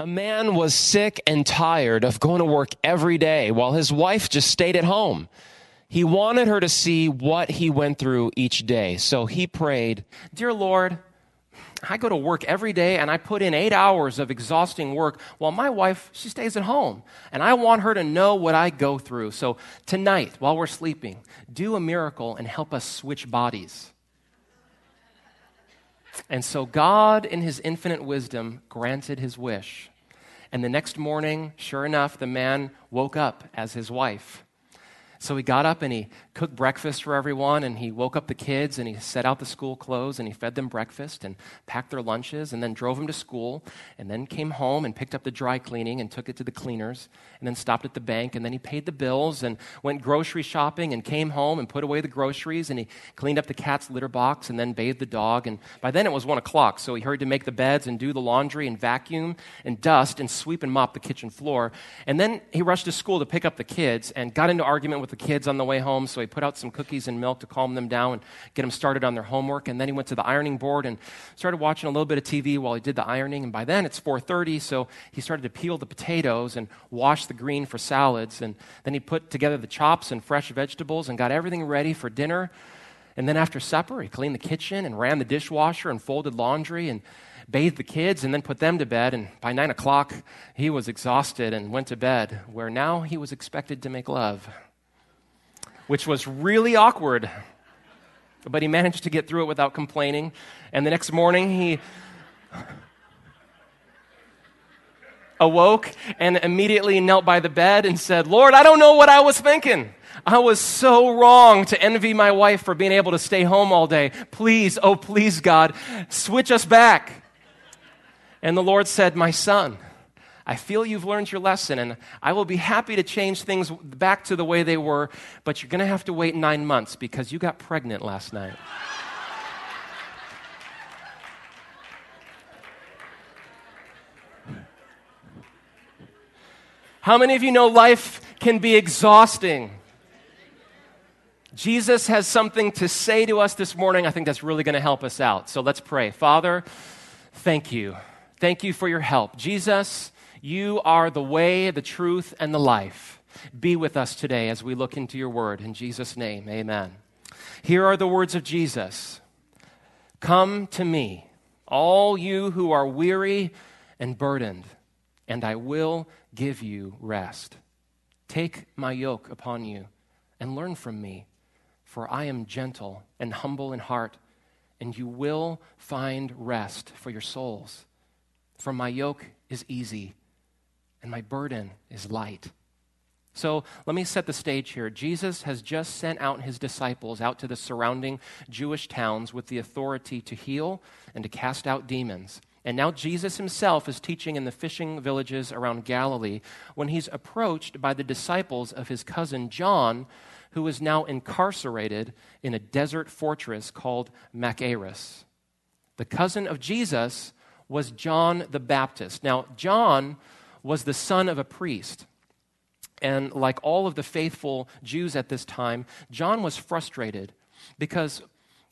A man was sick and tired of going to work every day while his wife just stayed at home. He wanted her to see what he went through each day. So he prayed, Dear Lord, I go to work every day and I put in eight hours of exhausting work while my wife, she stays at home. And I want her to know what I go through. So tonight, while we're sleeping, do a miracle and help us switch bodies. And so God, in his infinite wisdom, granted his wish. And the next morning, sure enough, the man woke up as his wife. So he got up and he cooked breakfast for everyone and he woke up the kids and he set out the school clothes and he fed them breakfast and packed their lunches and then drove them to school and then came home and picked up the dry cleaning and took it to the cleaners and then stopped at the bank and then he paid the bills and went grocery shopping and came home and put away the groceries and he cleaned up the cat's litter box and then bathed the dog and by then it was one o'clock so he hurried to make the beds and do the laundry and vacuum and dust and sweep and mop the kitchen floor and then he rushed to school to pick up the kids and got into argument with the kids on the way home so he put out some cookies and milk to calm them down and get them started on their homework. And then he went to the ironing board and started watching a little bit of TV while he did the ironing. And by then it's 4:30, so he started to peel the potatoes and wash the green for salads. And then he put together the chops and fresh vegetables and got everything ready for dinner. And then after supper, he cleaned the kitchen and ran the dishwasher and folded laundry and bathed the kids and then put them to bed. And by nine o'clock, he was exhausted and went to bed, where now he was expected to make love which was really awkward. But he managed to get through it without complaining. And the next morning, he awoke and immediately knelt by the bed and said, Lord, I don't know what I was thinking. I was so wrong to envy my wife for being able to stay home all day. Please, oh, please, God, switch us back. And the Lord said, My son, I feel you've learned your lesson, and I will be happy to change things back to the way they were, but you're going to have to wait nine months because you got pregnant last night. How many of you know life can be exhausting? Jesus has something to say to us this morning. I think that's really going to help us out. So let's pray. Father, thank you. Thank you for your help. Jesus, you are the way, the truth, and the life. Be with us today as we look into your word. In Jesus' name, amen. Here are the words of Jesus Come to me, all you who are weary and burdened, and I will give you rest. Take my yoke upon you and learn from me, for I am gentle and humble in heart, and you will find rest for your souls. For my yoke is easy and my burden is light. So let me set the stage here. Jesus has just sent out his disciples out to the surrounding Jewish towns with the authority to heal and to cast out demons. And now Jesus himself is teaching in the fishing villages around Galilee when he's approached by the disciples of his cousin John, who is now incarcerated in a desert fortress called Machaerus. The cousin of Jesus was John the Baptist. Now, John was the son of a priest. And like all of the faithful Jews at this time, John was frustrated because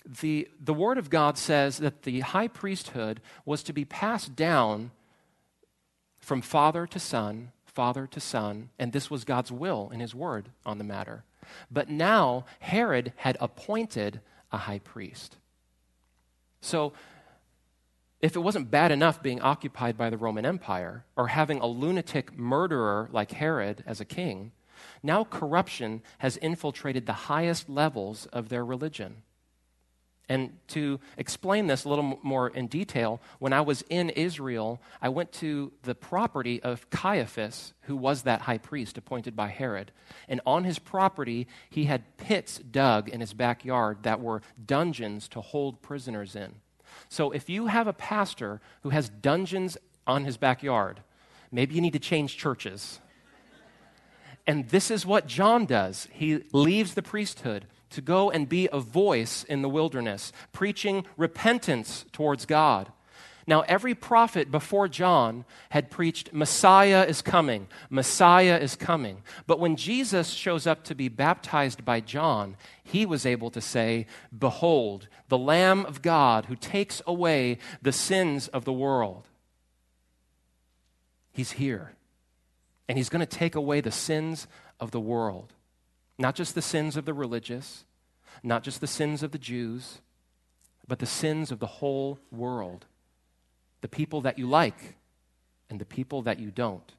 the, the Word of God says that the high priesthood was to be passed down from father to son, father to son, and this was God's will in His Word on the matter. But now Herod had appointed a high priest. So if it wasn't bad enough being occupied by the Roman Empire or having a lunatic murderer like Herod as a king, now corruption has infiltrated the highest levels of their religion. And to explain this a little more in detail, when I was in Israel, I went to the property of Caiaphas, who was that high priest appointed by Herod. And on his property, he had pits dug in his backyard that were dungeons to hold prisoners in. So if you have a pastor who has dungeons on his backyard, maybe you need to change churches. And this is what John does. He leaves the priesthood to go and be a voice in the wilderness, preaching repentance towards God. Now, every prophet before John had preached, Messiah is coming, Messiah is coming. But when Jesus shows up to be baptized by John, he was able to say, Behold, the Lamb of God who takes away the sins of the world. He's here. And he's going to take away the sins of the world. Not just the sins of the religious, not just the sins of the Jews, but the sins of the whole world. The people that you like and the people that you don't.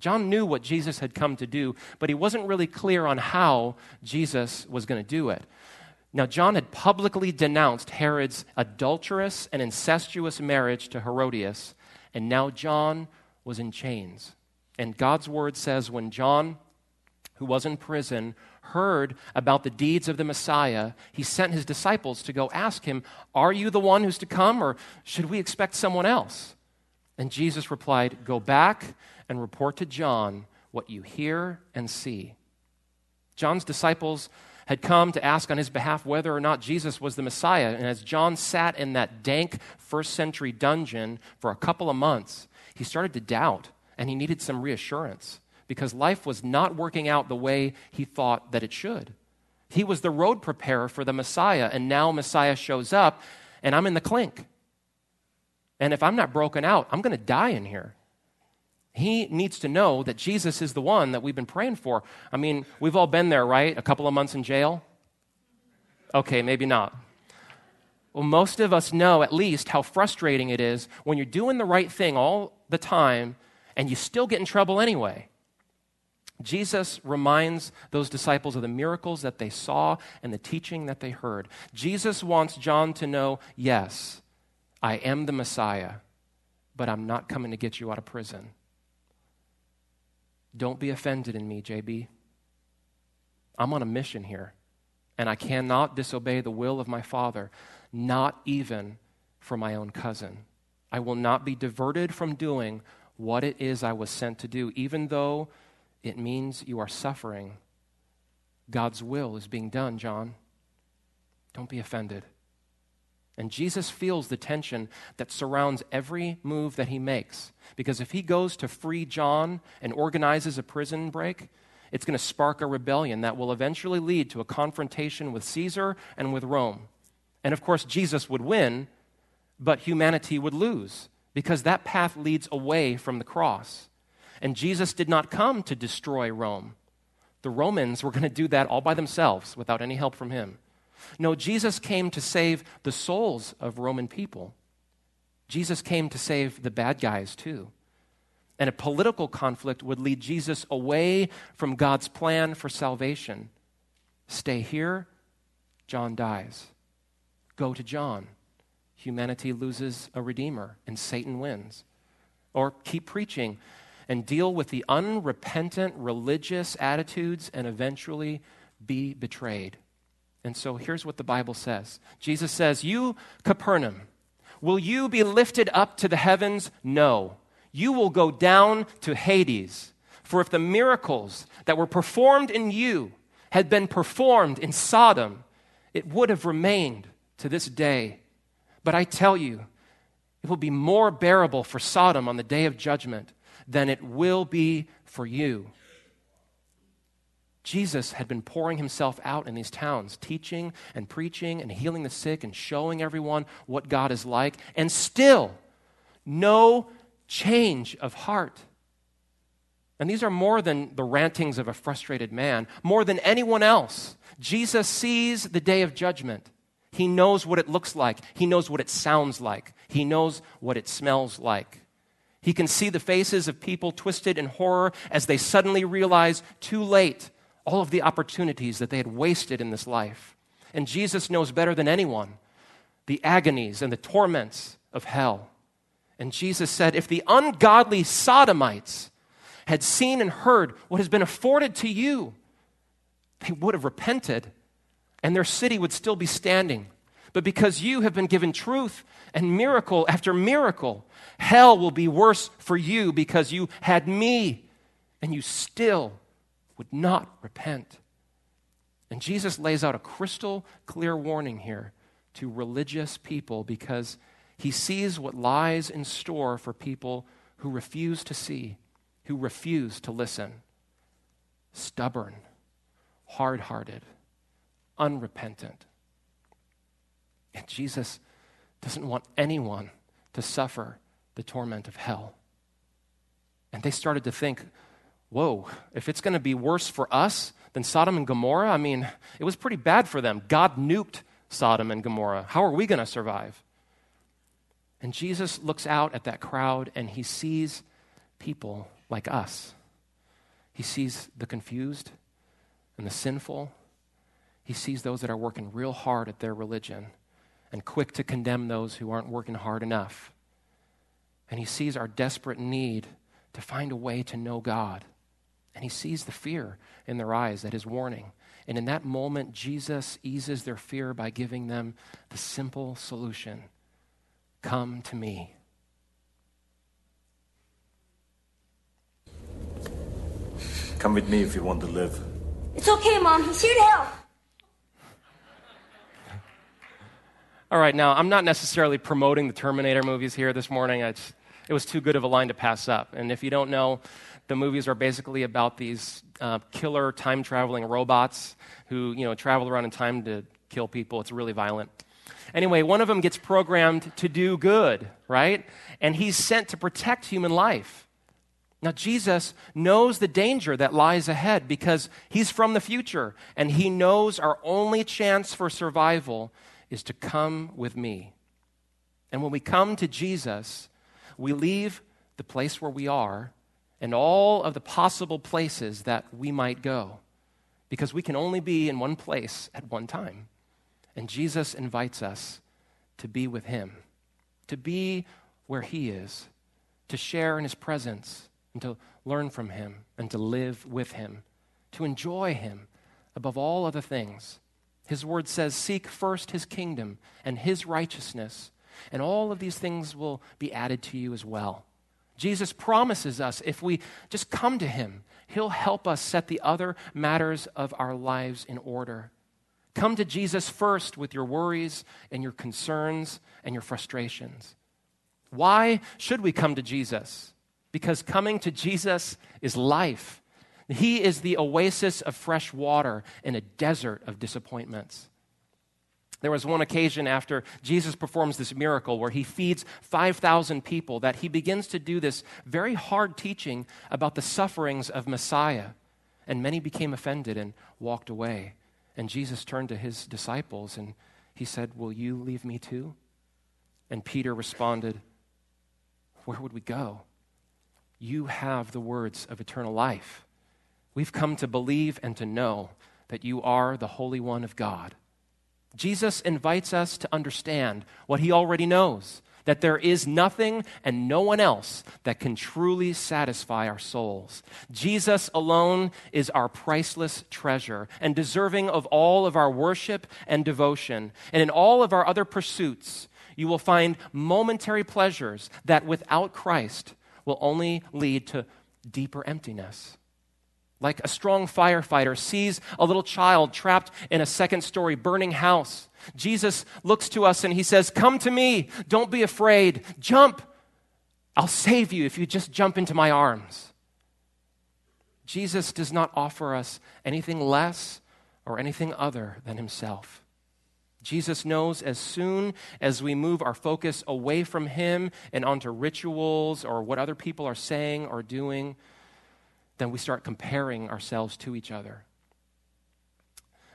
John knew what Jesus had come to do, but he wasn't really clear on how Jesus was going to do it. Now, John had publicly denounced Herod's adulterous and incestuous marriage to Herodias, and now John was in chains. And God's word says when John, who was in prison, heard about the deeds of the Messiah, he sent his disciples to go ask him, Are you the one who's to come, or should we expect someone else? And Jesus replied, Go back and report to John what you hear and see. John's disciples had come to ask on his behalf whether or not Jesus was the Messiah. And as John sat in that dank first century dungeon for a couple of months, he started to doubt and he needed some reassurance because life was not working out the way he thought that it should. He was the road preparer for the Messiah, and now Messiah shows up, and I'm in the clink. And if I'm not broken out, I'm going to die in here. He needs to know that Jesus is the one that we've been praying for. I mean, we've all been there, right? A couple of months in jail? Okay, maybe not. Well, most of us know at least how frustrating it is when you're doing the right thing all the time and you still get in trouble anyway. Jesus reminds those disciples of the miracles that they saw and the teaching that they heard. Jesus wants John to know yes, I am the Messiah, but I'm not coming to get you out of prison. Don't be offended in me, JB. I'm on a mission here, and I cannot disobey the will of my Father, not even for my own cousin. I will not be diverted from doing what it is I was sent to do, even though it means you are suffering. God's will is being done, John. Don't be offended. And Jesus feels the tension that surrounds every move that he makes. Because if he goes to free John and organizes a prison break, it's going to spark a rebellion that will eventually lead to a confrontation with Caesar and with Rome. And of course, Jesus would win, but humanity would lose because that path leads away from the cross. And Jesus did not come to destroy Rome. The Romans were going to do that all by themselves without any help from him. No, Jesus came to save the souls of Roman people. Jesus came to save the bad guys too. And a political conflict would lead Jesus away from God's plan for salvation. Stay here, John dies. Go to John. Humanity loses a redeemer and Satan wins. Or keep preaching and deal with the unrepentant religious attitudes and eventually be betrayed. And so here's what the Bible says Jesus says, You, Capernaum, will you be lifted up to the heavens? No. You will go down to Hades. For if the miracles that were performed in you had been performed in Sodom, it would have remained to this day. But I tell you, it will be more bearable for Sodom on the day of judgment than it will be for you. Jesus had been pouring himself out in these towns, teaching and preaching and healing the sick and showing everyone what God is like, and still no change of heart. And these are more than the rantings of a frustrated man, more than anyone else. Jesus sees the day of judgment. He knows what it looks like, He knows what it sounds like, He knows what it smells like. He can see the faces of people twisted in horror as they suddenly realize too late all of the opportunities that they had wasted in this life. And Jesus knows better than anyone the agonies and the torments of hell. And Jesus said, If the ungodly sodomites had seen and heard what has been afforded to you, they would have repented and their city would still be standing. But because you have been given truth and miracle after miracle, hell will be worse for you because you had me and you still would not repent. And Jesus lays out a crystal clear warning here to religious people because he sees what lies in store for people who refuse to see, who refuse to listen. Stubborn, hard hearted, unrepentant. And Jesus doesn't want anyone to suffer the torment of hell. And they started to think, whoa, if it's going to be worse for us than Sodom and Gomorrah, I mean, it was pretty bad for them. God nuked Sodom and Gomorrah. How are we going to survive? And Jesus looks out at that crowd and he sees people like us. He sees the confused and the sinful. He sees those that are working real hard at their religion and quick to condemn those who aren't working hard enough. And he sees our desperate need to find a way to know God. And he sees the fear in their eyes that is warning. And in that moment, Jesus eases their fear by giving them the simple solution Come to me. Come with me if you want to live. It's okay, Mom. He's here to help. All right, now, I'm not necessarily promoting the Terminator movies here this morning. It's, it was too good of a line to pass up. And if you don't know, the movies are basically about these uh, killer time traveling robots who you know travel around in time to kill people. It's really violent. Anyway, one of them gets programmed to do good, right? And he's sent to protect human life. Now, Jesus knows the danger that lies ahead because he's from the future and he knows our only chance for survival is to come with me. And when we come to Jesus, we leave the place where we are and all of the possible places that we might go because we can only be in one place at one time. And Jesus invites us to be with him, to be where he is, to share in his presence, and to learn from him, and to live with him, to enjoy him above all other things. His word says, Seek first his kingdom and his righteousness, and all of these things will be added to you as well. Jesus promises us if we just come to him, he'll help us set the other matters of our lives in order. Come to Jesus first with your worries and your concerns and your frustrations. Why should we come to Jesus? Because coming to Jesus is life. He is the oasis of fresh water in a desert of disappointments. There was one occasion after Jesus performs this miracle where he feeds 5,000 people that he begins to do this very hard teaching about the sufferings of Messiah. And many became offended and walked away. And Jesus turned to his disciples and he said, Will you leave me too? And Peter responded, Where would we go? You have the words of eternal life. We've come to believe and to know that you are the Holy One of God. Jesus invites us to understand what he already knows that there is nothing and no one else that can truly satisfy our souls. Jesus alone is our priceless treasure and deserving of all of our worship and devotion. And in all of our other pursuits, you will find momentary pleasures that without Christ will only lead to deeper emptiness. Like a strong firefighter sees a little child trapped in a second story burning house. Jesus looks to us and he says, Come to me. Don't be afraid. Jump. I'll save you if you just jump into my arms. Jesus does not offer us anything less or anything other than himself. Jesus knows as soon as we move our focus away from him and onto rituals or what other people are saying or doing, then we start comparing ourselves to each other.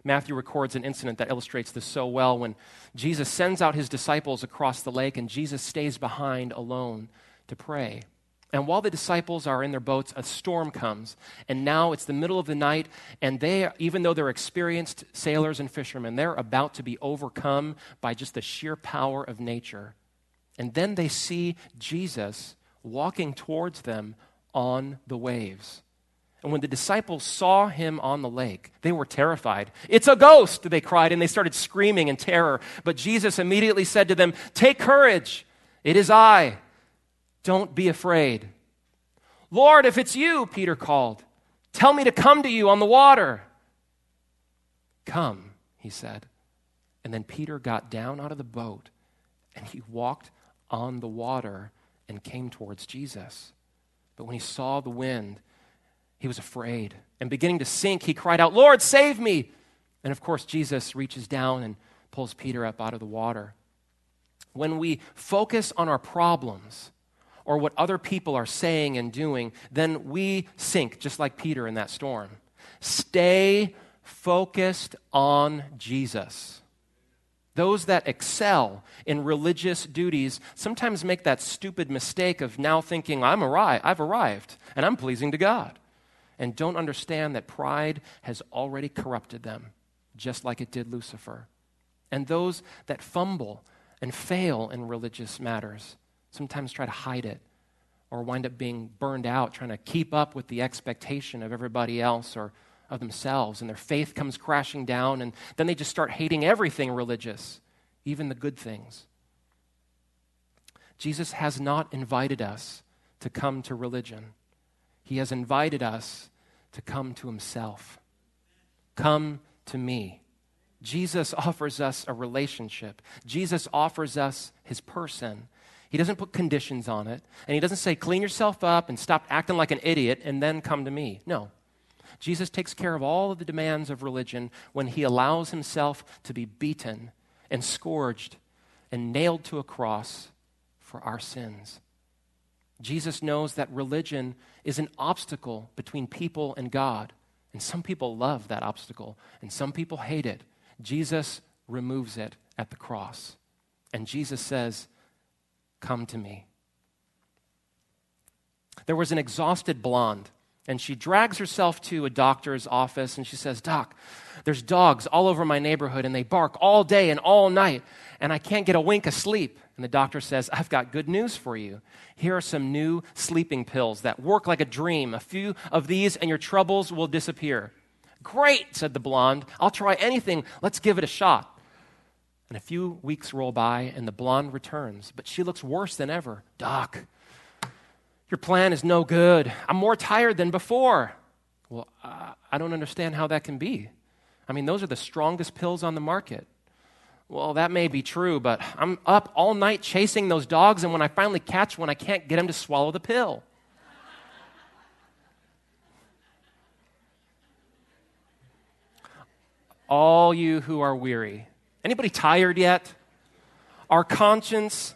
Matthew records an incident that illustrates this so well when Jesus sends out his disciples across the lake and Jesus stays behind alone to pray. And while the disciples are in their boats, a storm comes. And now it's the middle of the night, and they, even though they're experienced sailors and fishermen, they're about to be overcome by just the sheer power of nature. And then they see Jesus walking towards them on the waves. And when the disciples saw him on the lake, they were terrified. It's a ghost, they cried, and they started screaming in terror. But Jesus immediately said to them, Take courage, it is I. Don't be afraid. Lord, if it's you, Peter called, tell me to come to you on the water. Come, he said. And then Peter got down out of the boat and he walked on the water and came towards Jesus. But when he saw the wind, he was afraid. And beginning to sink, he cried out, Lord, save me. And of course, Jesus reaches down and pulls Peter up out of the water. When we focus on our problems or what other people are saying and doing, then we sink, just like Peter in that storm. Stay focused on Jesus. Those that excel in religious duties sometimes make that stupid mistake of now thinking, I'm arrived, I've arrived, and I'm pleasing to God, and don't understand that pride has already corrupted them, just like it did Lucifer. And those that fumble and fail in religious matters sometimes try to hide it or wind up being burned out trying to keep up with the expectation of everybody else or of themselves, and their faith comes crashing down, and then they just start hating everything religious, even the good things. Jesus has not invited us to come to religion, He has invited us to come to Himself. Come to me. Jesus offers us a relationship. Jesus offers us his person. He doesn't put conditions on it. And he doesn't say, clean yourself up and stop acting like an idiot and then come to me. No. Jesus takes care of all of the demands of religion when he allows himself to be beaten and scourged and nailed to a cross for our sins. Jesus knows that religion is an obstacle between people and God. And some people love that obstacle, and some people hate it. Jesus removes it at the cross. And Jesus says, Come to me. There was an exhausted blonde and she drags herself to a doctor's office and she says, Doc, there's dogs all over my neighborhood and they bark all day and all night, and I can't get a wink of sleep. And the doctor says, I've got good news for you. Here are some new sleeping pills that work like a dream. A few of these and your troubles will disappear. Great, said the blonde. I'll try anything. Let's give it a shot. And a few weeks roll by and the blonde returns, but she looks worse than ever. Doc, your plan is no good. I'm more tired than before. Well, I don't understand how that can be. I mean, those are the strongest pills on the market. Well, that may be true, but I'm up all night chasing those dogs, and when I finally catch one, I can't get him to swallow the pill. all you who are weary. Anybody tired yet? Our conscience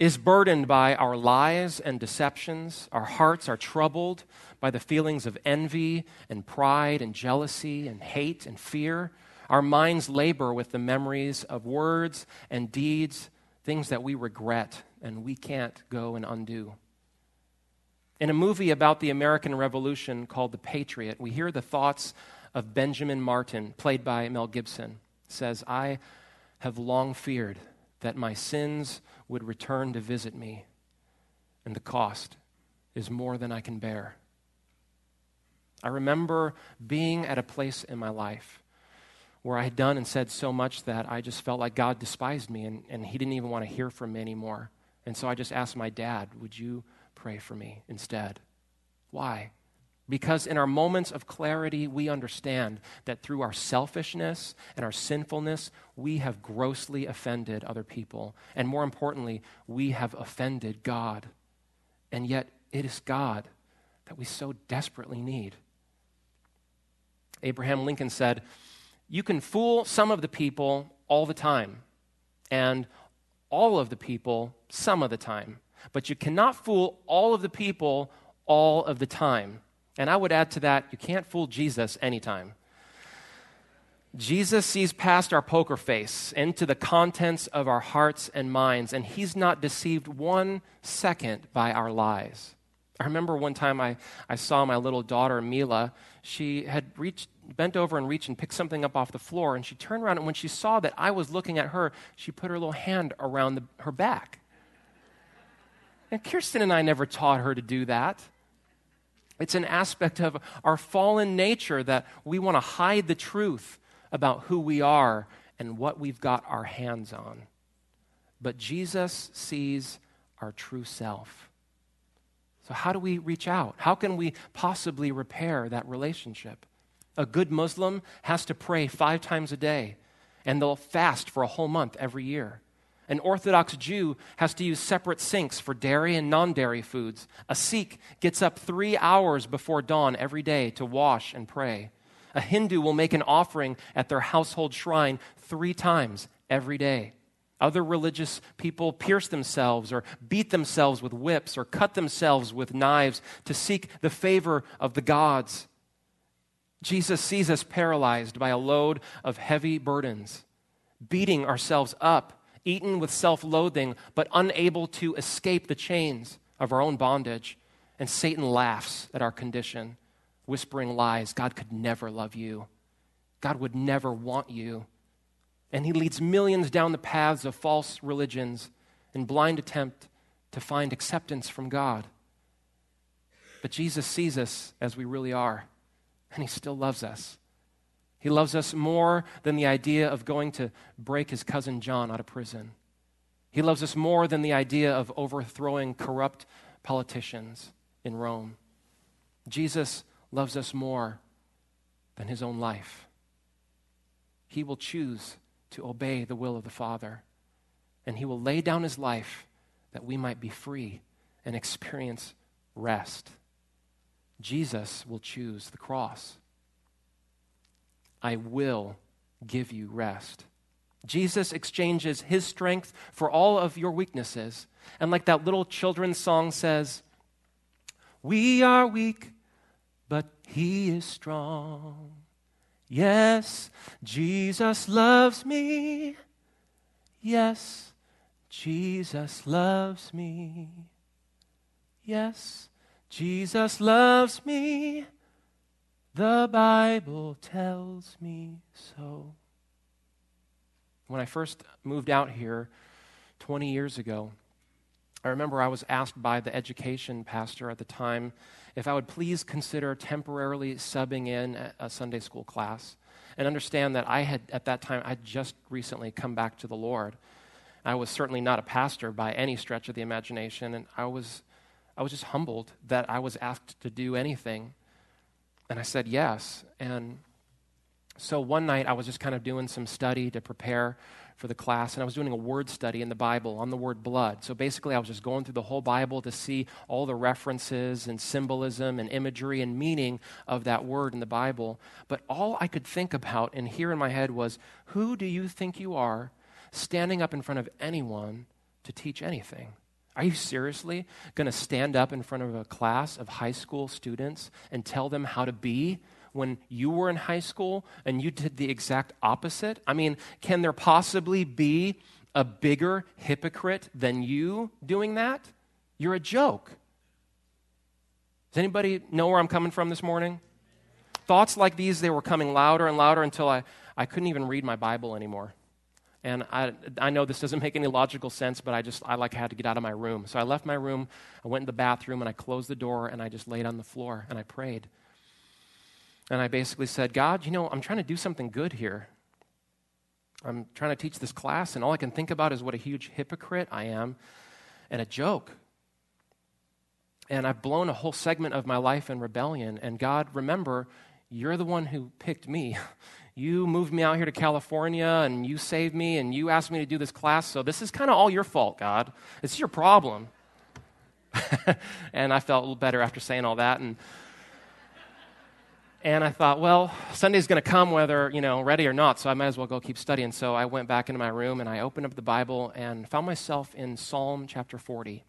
is burdened by our lies and deceptions. Our hearts are troubled by the feelings of envy and pride and jealousy and hate and fear. Our minds labor with the memories of words and deeds, things that we regret and we can't go and undo. In a movie about the American Revolution called The Patriot, we hear the thoughts of Benjamin Martin, played by Mel Gibson. Says, I have long feared that my sins would return to visit me, and the cost is more than I can bear. I remember being at a place in my life where I had done and said so much that I just felt like God despised me and, and He didn't even want to hear from me anymore. And so I just asked my dad, Would you pray for me instead? Why? Because in our moments of clarity, we understand that through our selfishness and our sinfulness, we have grossly offended other people. And more importantly, we have offended God. And yet, it is God that we so desperately need. Abraham Lincoln said, You can fool some of the people all the time, and all of the people some of the time, but you cannot fool all of the people all of the time. And I would add to that, you can't fool Jesus anytime. Jesus sees past our poker face into the contents of our hearts and minds, and he's not deceived one second by our lies. I remember one time I, I saw my little daughter, Mila. She had reached, bent over and reached and picked something up off the floor, and she turned around, and when she saw that I was looking at her, she put her little hand around the, her back. And Kirsten and I never taught her to do that. It's an aspect of our fallen nature that we want to hide the truth about who we are and what we've got our hands on. But Jesus sees our true self. So, how do we reach out? How can we possibly repair that relationship? A good Muslim has to pray five times a day, and they'll fast for a whole month every year. An Orthodox Jew has to use separate sinks for dairy and non dairy foods. A Sikh gets up three hours before dawn every day to wash and pray. A Hindu will make an offering at their household shrine three times every day. Other religious people pierce themselves or beat themselves with whips or cut themselves with knives to seek the favor of the gods. Jesus sees us paralyzed by a load of heavy burdens, beating ourselves up, eaten with self loathing, but unable to escape the chains of our own bondage. And Satan laughs at our condition, whispering lies God could never love you, God would never want you. And he leads millions down the paths of false religions in blind attempt to find acceptance from God. But Jesus sees us as we really are, and he still loves us. He loves us more than the idea of going to break his cousin John out of prison. He loves us more than the idea of overthrowing corrupt politicians in Rome. Jesus loves us more than his own life. He will choose to obey the will of the Father. And he will lay down his life that we might be free and experience rest. Jesus will choose the cross. I will give you rest. Jesus exchanges his strength for all of your weaknesses. And like that little children's song says, We are weak, but he is strong. Yes, Jesus loves me. Yes, Jesus loves me. Yes, Jesus loves me. The Bible tells me so. When I first moved out here 20 years ago, I remember I was asked by the education pastor at the time if I would please consider temporarily subbing in a Sunday school class and understand that I had, at that time, I'd just recently come back to the Lord. I was certainly not a pastor by any stretch of the imagination, and I was, I was just humbled that I was asked to do anything. And I said yes. And so one night I was just kind of doing some study to prepare for the class, and I was doing a word study in the Bible on the word blood. So basically, I was just going through the whole Bible to see all the references and symbolism and imagery and meaning of that word in the Bible. But all I could think about and hear in my head was who do you think you are standing up in front of anyone to teach anything? Are you seriously going to stand up in front of a class of high school students and tell them how to be when you were in high school and you did the exact opposite? I mean, can there possibly be a bigger hypocrite than you doing that? You're a joke. Does anybody know where I'm coming from this morning? Thoughts like these, they were coming louder and louder until I, I couldn't even read my Bible anymore. And I, I know this doesn't make any logical sense, but I just, I like had to get out of my room. So I left my room, I went in the bathroom, and I closed the door, and I just laid on the floor, and I prayed. And I basically said, God, you know, I'm trying to do something good here. I'm trying to teach this class, and all I can think about is what a huge hypocrite I am and a joke. And I've blown a whole segment of my life in rebellion. And God, remember, you're the one who picked me. You moved me out here to California and you saved me and you asked me to do this class. So this is kind of all your fault, God. It's your problem. and I felt a little better after saying all that. And and I thought, well, Sunday's going to come whether, you know, ready or not, so I might as well go keep studying. So I went back into my room and I opened up the Bible and found myself in Psalm chapter 40.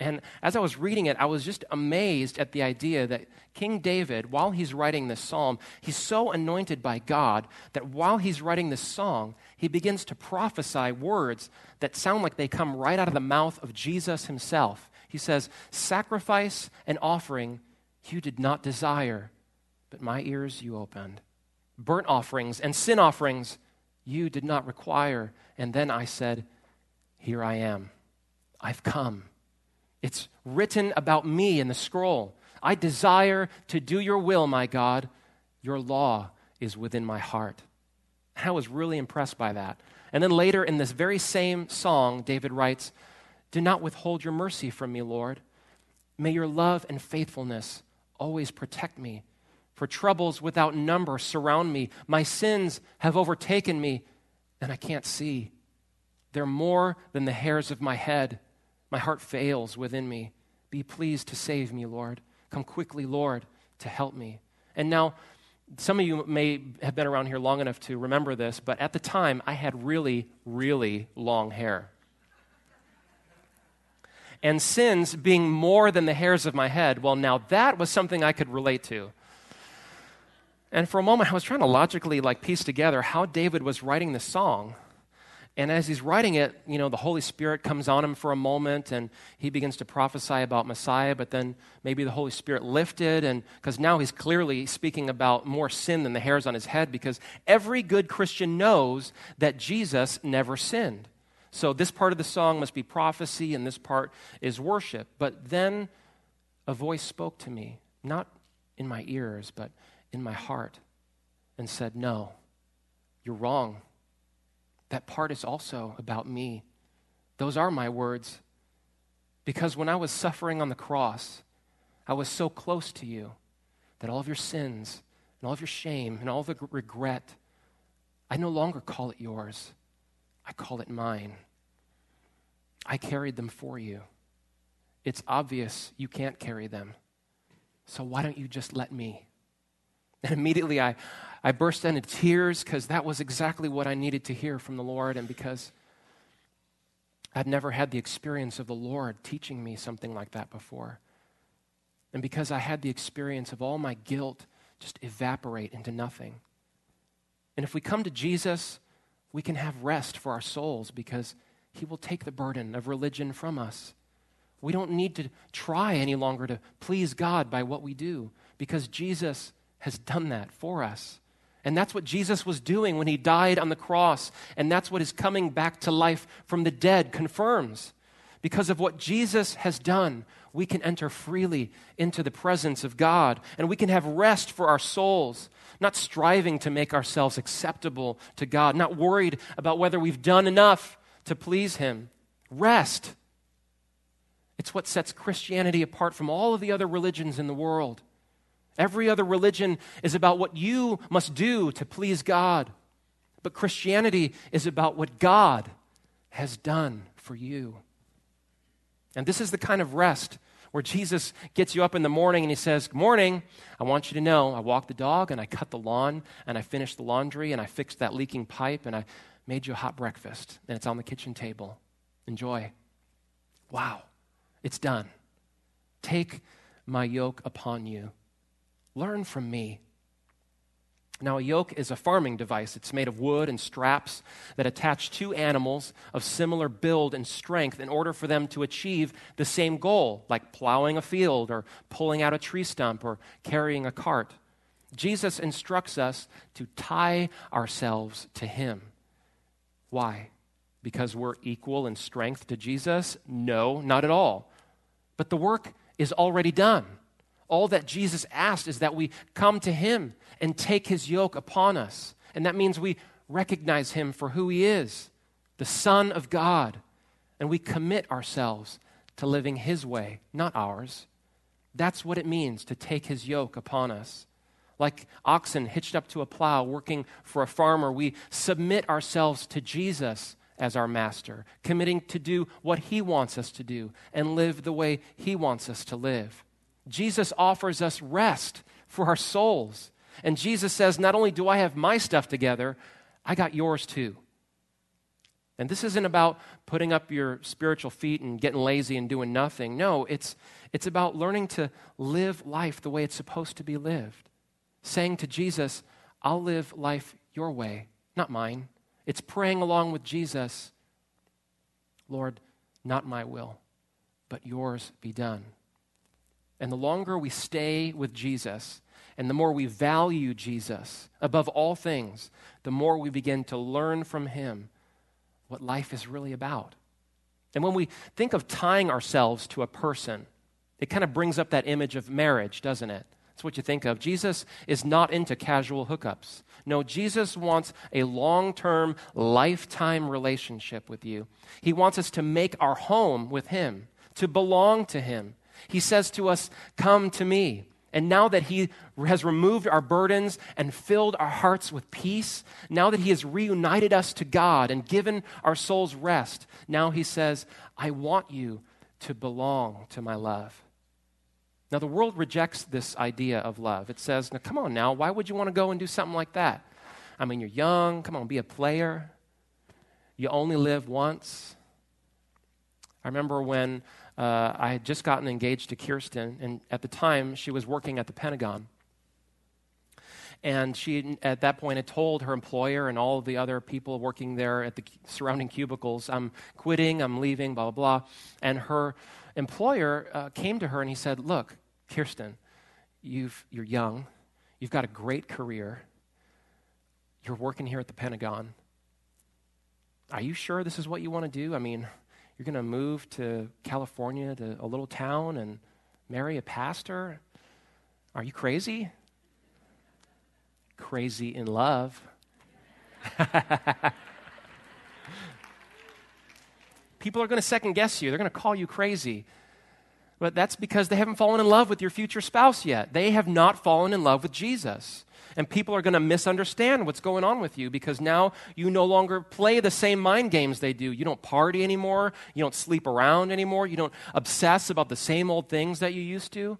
And as I was reading it, I was just amazed at the idea that King David, while he's writing this psalm, he's so anointed by God that while he's writing this song, he begins to prophesy words that sound like they come right out of the mouth of Jesus himself. He says, Sacrifice and offering you did not desire but my ears you opened. Burnt offerings and sin offerings you did not require. And then I said, Here I am. I've come. It's written about me in the scroll. I desire to do your will, my God. Your law is within my heart. I was really impressed by that. And then later in this very same song, David writes, Do not withhold your mercy from me, Lord. May your love and faithfulness always protect me for troubles without number surround me. My sins have overtaken me, and I can't see. They're more than the hairs of my head. My heart fails within me. Be pleased to save me, Lord. Come quickly, Lord, to help me. And now, some of you may have been around here long enough to remember this, but at the time, I had really, really long hair. And sins being more than the hairs of my head, well, now that was something I could relate to. And for a moment, I was trying to logically like piece together how David was writing this song. And as he's writing it, you know, the Holy Spirit comes on him for a moment and he begins to prophesy about Messiah, but then maybe the Holy Spirit lifted, and because now he's clearly speaking about more sin than the hairs on his head, because every good Christian knows that Jesus never sinned. So this part of the song must be prophecy, and this part is worship. But then a voice spoke to me, not in my ears, but in my heart, and said, No, you're wrong that part is also about me. Those are my words. Because when I was suffering on the cross, I was so close to you that all of your sins and all of your shame and all the regret, I no longer call it yours. I call it mine. I carried them for you. It's obvious you can't carry them. So why don't you just let me? And immediately I, I burst into tears because that was exactly what I needed to hear from the Lord, and because I'd never had the experience of the Lord teaching me something like that before. And because I had the experience of all my guilt just evaporate into nothing. And if we come to Jesus, we can have rest for our souls because he will take the burden of religion from us. We don't need to try any longer to please God by what we do because Jesus has done that for us. And that's what Jesus was doing when he died on the cross. And that's what his coming back to life from the dead confirms. Because of what Jesus has done, we can enter freely into the presence of God and we can have rest for our souls, not striving to make ourselves acceptable to God, not worried about whether we've done enough to please Him. Rest. It's what sets Christianity apart from all of the other religions in the world. Every other religion is about what you must do to please God. But Christianity is about what God has done for you. And this is the kind of rest where Jesus gets you up in the morning and he says, Good morning. I want you to know I walked the dog and I cut the lawn and I finished the laundry and I fixed that leaking pipe and I made you a hot breakfast and it's on the kitchen table. Enjoy. Wow, it's done. Take my yoke upon you Learn from me. Now, a yoke is a farming device. It's made of wood and straps that attach two animals of similar build and strength in order for them to achieve the same goal, like plowing a field or pulling out a tree stump or carrying a cart. Jesus instructs us to tie ourselves to Him. Why? Because we're equal in strength to Jesus? No, not at all. But the work is already done. All that Jesus asked is that we come to him and take his yoke upon us. And that means we recognize him for who he is, the Son of God. And we commit ourselves to living his way, not ours. That's what it means to take his yoke upon us. Like oxen hitched up to a plow working for a farmer, we submit ourselves to Jesus as our master, committing to do what he wants us to do and live the way he wants us to live. Jesus offers us rest for our souls. And Jesus says, Not only do I have my stuff together, I got yours too. And this isn't about putting up your spiritual feet and getting lazy and doing nothing. No, it's, it's about learning to live life the way it's supposed to be lived. Saying to Jesus, I'll live life your way, not mine. It's praying along with Jesus, Lord, not my will, but yours be done. And the longer we stay with Jesus, and the more we value Jesus above all things, the more we begin to learn from him what life is really about. And when we think of tying ourselves to a person, it kind of brings up that image of marriage, doesn't it? That's what you think of. Jesus is not into casual hookups. No, Jesus wants a long term, lifetime relationship with you. He wants us to make our home with Him, to belong to Him, he says to us, Come to me. And now that He has removed our burdens and filled our hearts with peace, now that He has reunited us to God and given our souls rest, now He says, I want you to belong to my love. Now, the world rejects this idea of love. It says, now, come on now, why would you want to go and do something like that? I mean, you're young, come on, be a player. You only live once. I remember when uh, I had just gotten engaged to Kirsten, and at the time, she was working at the Pentagon. And she, at that point, had told her employer and all the other people working there at the surrounding cubicles, I'm quitting, I'm leaving, blah, blah, blah. And her employer uh, came to her and he said, Look, Kirsten, you've, you're young, you've got a great career, you're working here at the Pentagon. Are you sure this is what you want to do? I mean, you're going to move to California to a little town and marry a pastor? Are you crazy? Crazy in love. People are going to second guess you. They're going to call you crazy. But that's because they haven't fallen in love with your future spouse yet. They have not fallen in love with Jesus. And people are going to misunderstand what's going on with you because now you no longer play the same mind games they do. You don't party anymore. You don't sleep around anymore. You don't obsess about the same old things that you used to.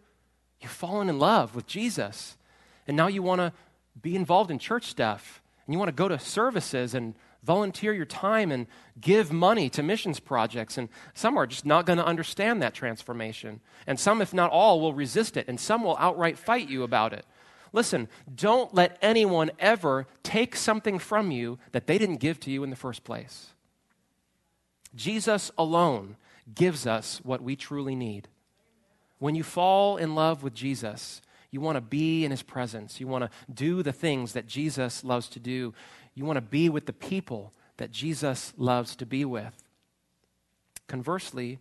You've fallen in love with Jesus. And now you want to be involved in church stuff. And you want to go to services and volunteer your time and give money to missions projects. And some are just not going to understand that transformation. And some, if not all, will resist it. And some will outright fight you about it. Listen, don't let anyone ever take something from you that they didn't give to you in the first place. Jesus alone gives us what we truly need. When you fall in love with Jesus, you want to be in his presence. You want to do the things that Jesus loves to do. You want to be with the people that Jesus loves to be with. Conversely,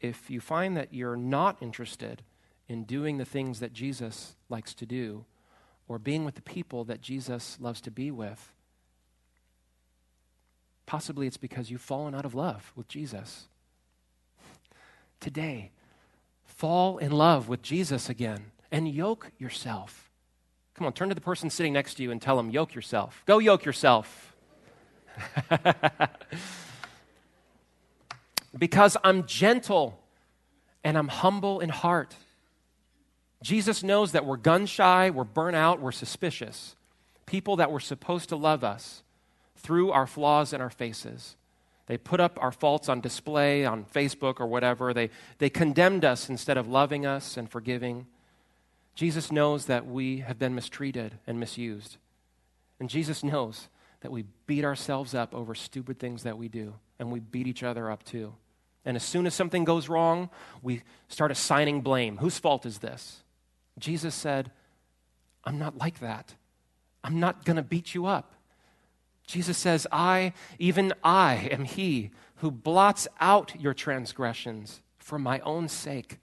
if you find that you're not interested in doing the things that Jesus likes to do, or being with the people that Jesus loves to be with. Possibly it's because you've fallen out of love with Jesus. Today, fall in love with Jesus again and yoke yourself. Come on, turn to the person sitting next to you and tell them, yoke yourself. Go yoke yourself. because I'm gentle and I'm humble in heart. Jesus knows that we're gun shy, we're burnt out, we're suspicious. People that were supposed to love us through our flaws and our faces. They put up our faults on display on Facebook or whatever. They, they condemned us instead of loving us and forgiving. Jesus knows that we have been mistreated and misused. And Jesus knows that we beat ourselves up over stupid things that we do, and we beat each other up too. And as soon as something goes wrong, we start assigning blame. Whose fault is this? Jesus said, I'm not like that. I'm not going to beat you up. Jesus says, I, even I, am he who blots out your transgressions for my own sake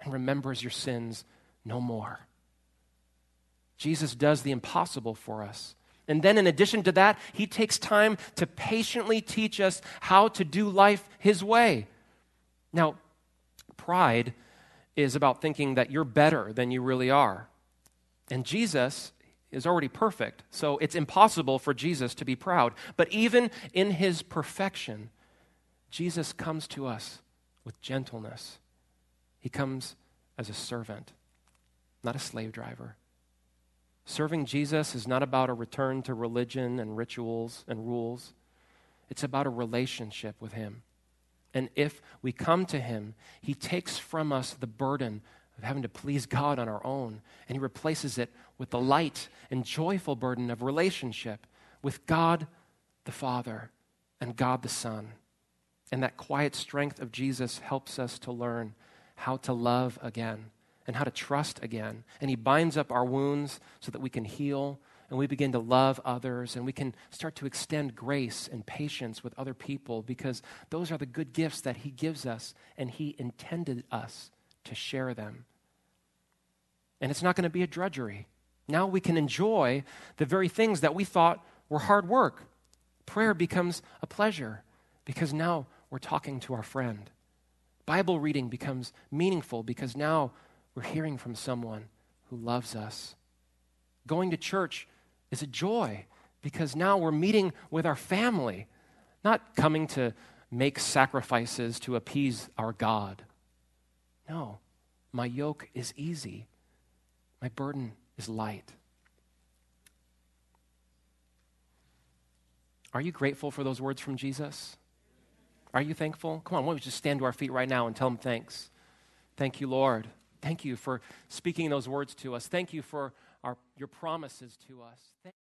and remembers your sins no more. Jesus does the impossible for us. And then, in addition to that, he takes time to patiently teach us how to do life his way. Now, pride is about thinking that you're better than you really are. And Jesus is already perfect, so it's impossible for Jesus to be proud. But even in his perfection, Jesus comes to us with gentleness. He comes as a servant, not a slave driver. Serving Jesus is not about a return to religion and rituals and rules. It's about a relationship with Him. And if we come to Him, He takes from us the burden of having to please God on our own, and He replaces it with the light and joyful burden of relationship with God the Father and God the Son. And that quiet strength of Jesus helps us to learn how to love again and how to trust again. And He binds up our wounds so that we can heal and we begin to love others and we can start to extend grace and patience with other people because those are the good gifts that He gives us and He intended us to share them. And it's not going to be a drudgery. Now we can enjoy the very things that we thought were hard work. Prayer becomes a pleasure because now we're talking to our friend. Bible reading becomes meaningful because now we're hearing from someone who loves us. Going to church is a joy because now we're meeting with our family, not coming to make sacrifices to appease our God. No, My yoke is easy, my burden is light. Are you grateful for those words from Jesus? Are you thankful? Come on, why don't we just stand to our feet right now and tell him thanks? Thank you, Lord. Thank you for speaking those words to us. Thank you for our, your promises to us. Thank